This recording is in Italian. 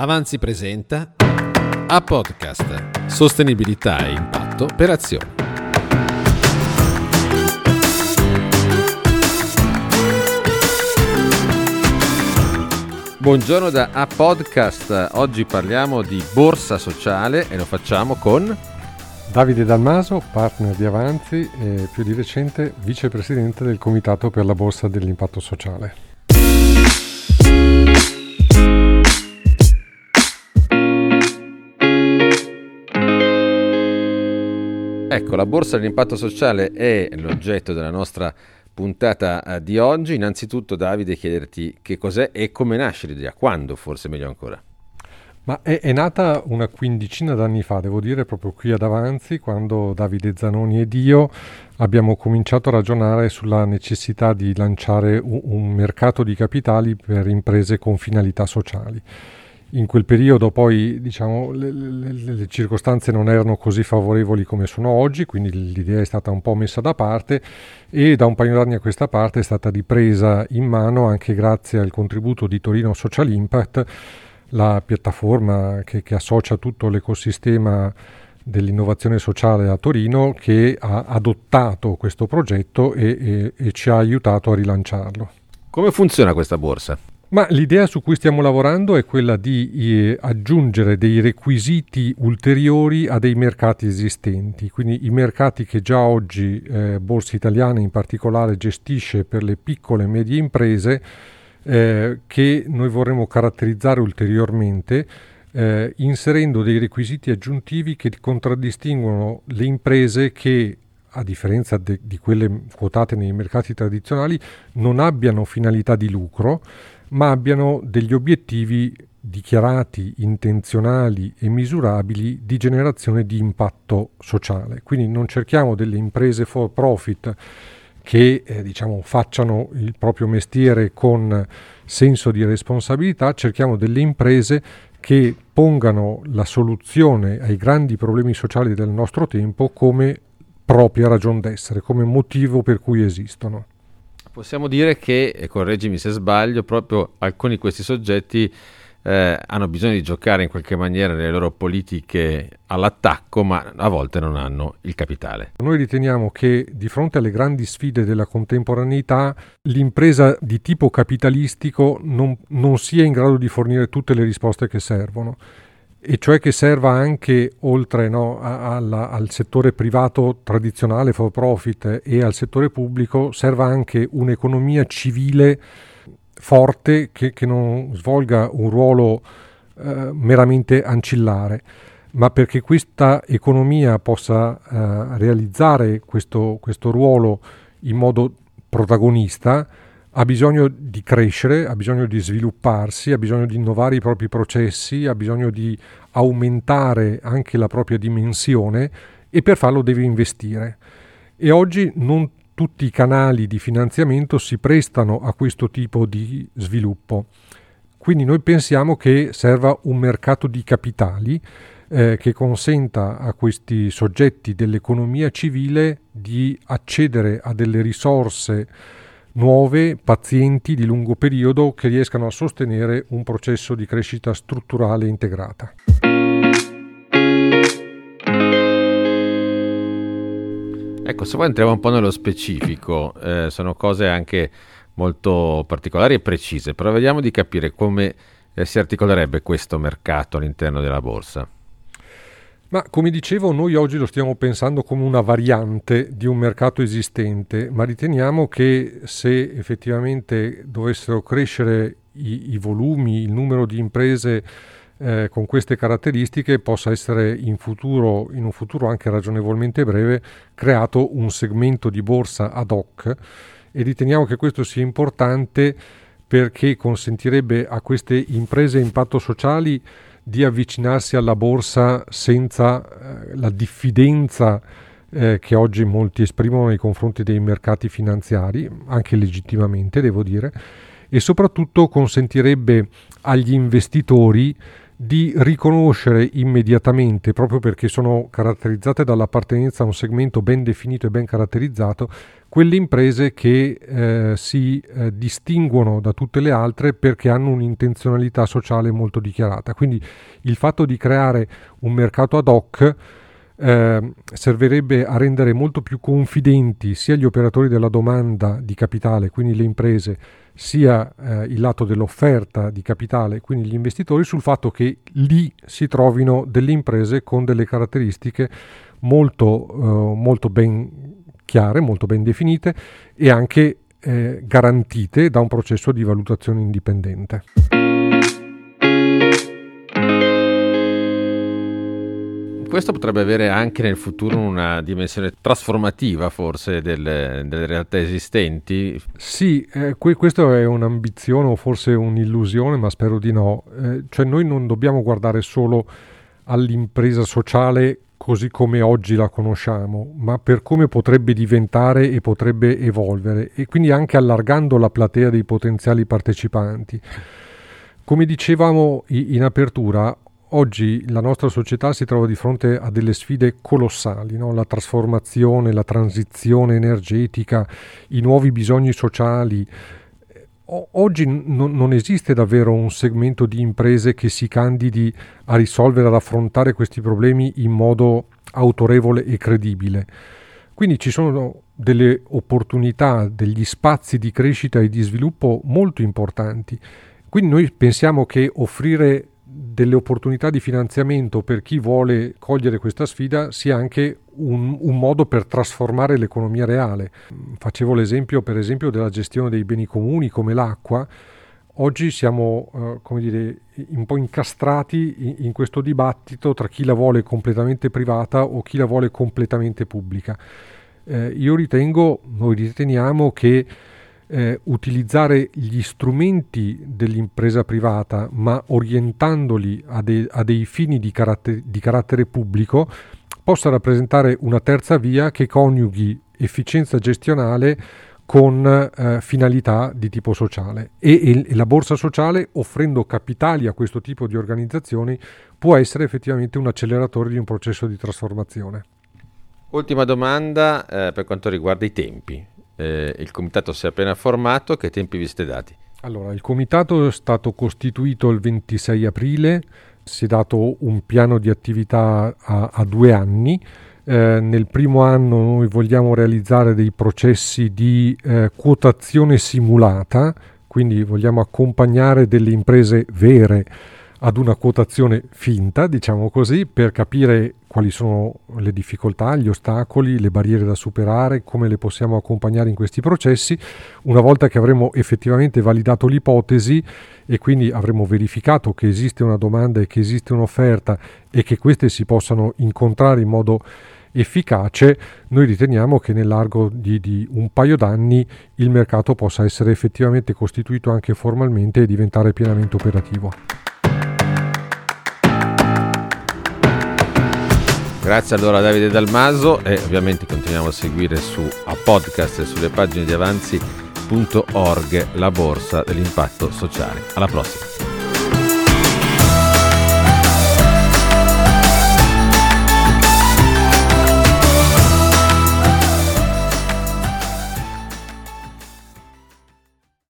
Avanzi presenta a podcast Sostenibilità e impatto per azione. Buongiorno da A Podcast, oggi parliamo di borsa sociale e lo facciamo con Davide Dalmaso, partner di Avanzi e più di recente vicepresidente del Comitato per la Borsa dell'Impatto Sociale. Ecco, la borsa dell'impatto sociale è l'oggetto della nostra puntata eh, di oggi. Innanzitutto, Davide, chiederti che cos'è e come nasce l'idea, quando forse meglio ancora. Ma è, è, nata una quindicina d'anni fa, devo dire, proprio qui ad Avanzi, quando Davide Zanoni ed io abbiamo cominciato a ragionare sulla necessità di lanciare un, un mercato di capitali per imprese con finalità sociali in quel periodo poi diciamo, le, le, le, circostanze non erano così favorevoli come sono oggi, quindi l'idea è stata un po' messa da parte e da un paio d'anni a questa parte è stata ripresa in mano anche grazie al contributo di Torino Social Impact, la piattaforma che, che associa tutto l'ecosistema dell'innovazione sociale a Torino che ha adottato questo progetto e, e, e ci ha aiutato a rilanciarlo. Come funziona questa borsa? Ma l'idea su cui stiamo lavorando è quella di eh, aggiungere dei requisiti ulteriori a dei mercati esistenti, quindi i mercati che già oggi eh, Borsa Italiana in particolare gestisce per le piccole e medie imprese, eh, che noi vorremmo caratterizzare ulteriormente, eh, inserendo dei requisiti aggiuntivi che contraddistinguono le imprese che a differenza de- di quelle quotate nei mercati tradizionali, non abbiano finalità di lucro, ma abbiano degli obiettivi dichiarati, intenzionali e misurabili di generazione di impatto sociale. Quindi non cerchiamo delle imprese for profit che eh, diciamo, facciano il proprio mestiere con senso di responsabilità, cerchiamo delle imprese che pongano la soluzione ai grandi problemi sociali del nostro tempo come propria ragion d'essere, come motivo per cui esistono. Possiamo dire che, e correggimi se sbaglio, proprio alcuni di questi soggetti eh, hanno bisogno di giocare in qualche maniera le loro politiche all'attacco, ma a volte non hanno il capitale. Noi riteniamo che di fronte alle grandi sfide della contemporaneità l'impresa di tipo capitalistico non, non sia in grado di fornire tutte le risposte che servono e cioè che serva anche oltre no, alla, al settore privato tradizionale for profit e al settore pubblico, serva anche un'economia civile forte che, che non svolga un ruolo eh, meramente ancillare, ma perché questa economia possa eh, realizzare questo, questo ruolo in modo protagonista, ha bisogno di crescere, ha bisogno di svilupparsi, ha bisogno di innovare i propri processi, ha bisogno di aumentare anche la propria dimensione e per farlo deve investire. E oggi non tutti i canali di finanziamento si prestano a questo tipo di sviluppo. Quindi noi pensiamo che serva un mercato di capitali eh, che consenta a questi soggetti dell'economia civile di accedere a delle risorse nuove, pazienti, di lungo periodo che riescano a sostenere un processo di crescita strutturale integrata. Ecco, se poi entriamo un po' nello specifico, eh, sono cose anche molto particolari e precise, però vediamo di capire come eh, si articolerebbe questo mercato all'interno della borsa. Ma come dicevo, noi oggi lo stiamo pensando come una variante di un mercato esistente, ma riteniamo che se effettivamente dovessero crescere i, i volumi, il numero di imprese eh, con queste caratteristiche, possa essere in futuro, in un futuro anche ragionevolmente breve, creato un segmento di borsa ad hoc. E riteniamo che questo sia importante perché consentirebbe a queste imprese impatto sociali di avvicinarsi alla borsa senza eh, la diffidenza eh, che oggi molti esprimono nei confronti dei mercati finanziari, anche legittimamente devo dire, e soprattutto consentirebbe agli investitori di riconoscere immediatamente, proprio perché sono caratterizzate dall'appartenenza a un segmento ben definito e ben caratterizzato, quelle imprese che eh, si eh, distinguono da tutte le altre perché hanno un'intenzionalità sociale molto dichiarata. Quindi il fatto di creare un mercato ad hoc eh, servirebbe a rendere molto più confidenti sia gli operatori della domanda di capitale, quindi le imprese, sia eh, il lato dell'offerta di capitale, quindi gli investitori, sul fatto che lì si trovino delle imprese con delle caratteristiche molto, eh, molto ben chiare, molto ben definite e anche eh, garantite da un processo di valutazione indipendente. Questo potrebbe avere anche nel futuro una dimensione trasformativa forse delle, delle realtà esistenti? Sì, eh, que- questa è un'ambizione o forse un'illusione, ma spero di no. Eh, cioè noi non dobbiamo guardare solo all'impresa sociale così come oggi la conosciamo, ma per come potrebbe diventare e potrebbe evolvere e quindi anche allargando la platea dei potenziali partecipanti. Come dicevamo in apertura, Oggi la nostra società si trova di fronte a delle sfide colossali, no? la trasformazione, la transizione energetica, i nuovi bisogni sociali. oggi non, non esiste davvero un segmento di imprese che si candidi a risolvere, ad affrontare questi problemi in modo autorevole e credibile. Quindi ci sono delle opportunità, degli spazi di crescita e di sviluppo molto importanti. Quindi noi pensiamo che offrire delle opportunità di finanziamento per chi vuole cogliere questa sfida sia anche un, un, modo per trasformare l'economia reale. Facevo l'esempio per esempio della gestione dei beni comuni come l'acqua. Oggi siamo eh, dire, un po' incastrati in, in questo dibattito tra chi la vuole completamente privata o chi la vuole completamente pubblica. Eh, io ritengo, noi riteniamo che eh, utilizzare gli strumenti dell'impresa privata, ma orientandoli a, de- a dei fini di, caratter- di carattere pubblico, possa rappresentare una terza via che coniughi efficienza gestionale con eh, finalità di tipo sociale e, e, la borsa sociale offrendo capitali a questo tipo di organizzazioni può essere effettivamente un acceleratore di un processo di trasformazione. Ultima domanda eh, per quanto riguarda i tempi eh, il comitato si è appena formato, che tempi vi siete dati? Allora, il comitato è stato costituito il 26 aprile, si è dato un piano di attività a, a due anni. Eh, nel primo anno noi vogliamo realizzare dei processi di eh, quotazione simulata, quindi vogliamo accompagnare delle imprese vere ad una quotazione finta, diciamo così, per capire quali sono le difficoltà, gli ostacoli, le barriere da superare, come le possiamo accompagnare in questi processi. Una volta che avremo effettivamente validato l'ipotesi e quindi avremo verificato che esiste una domanda e che esiste un'offerta e che queste si possano incontrare in modo efficace, noi riteniamo che nell'arco di, di un paio d'anni il mercato possa essere effettivamente costituito anche formalmente e diventare pienamente operativo. Grazie allora a Davide Dalmaso e ovviamente continuiamo a seguire su a podcast e sulle pagine di avanzi.org la borsa dell'impatto sociale. Alla prossima!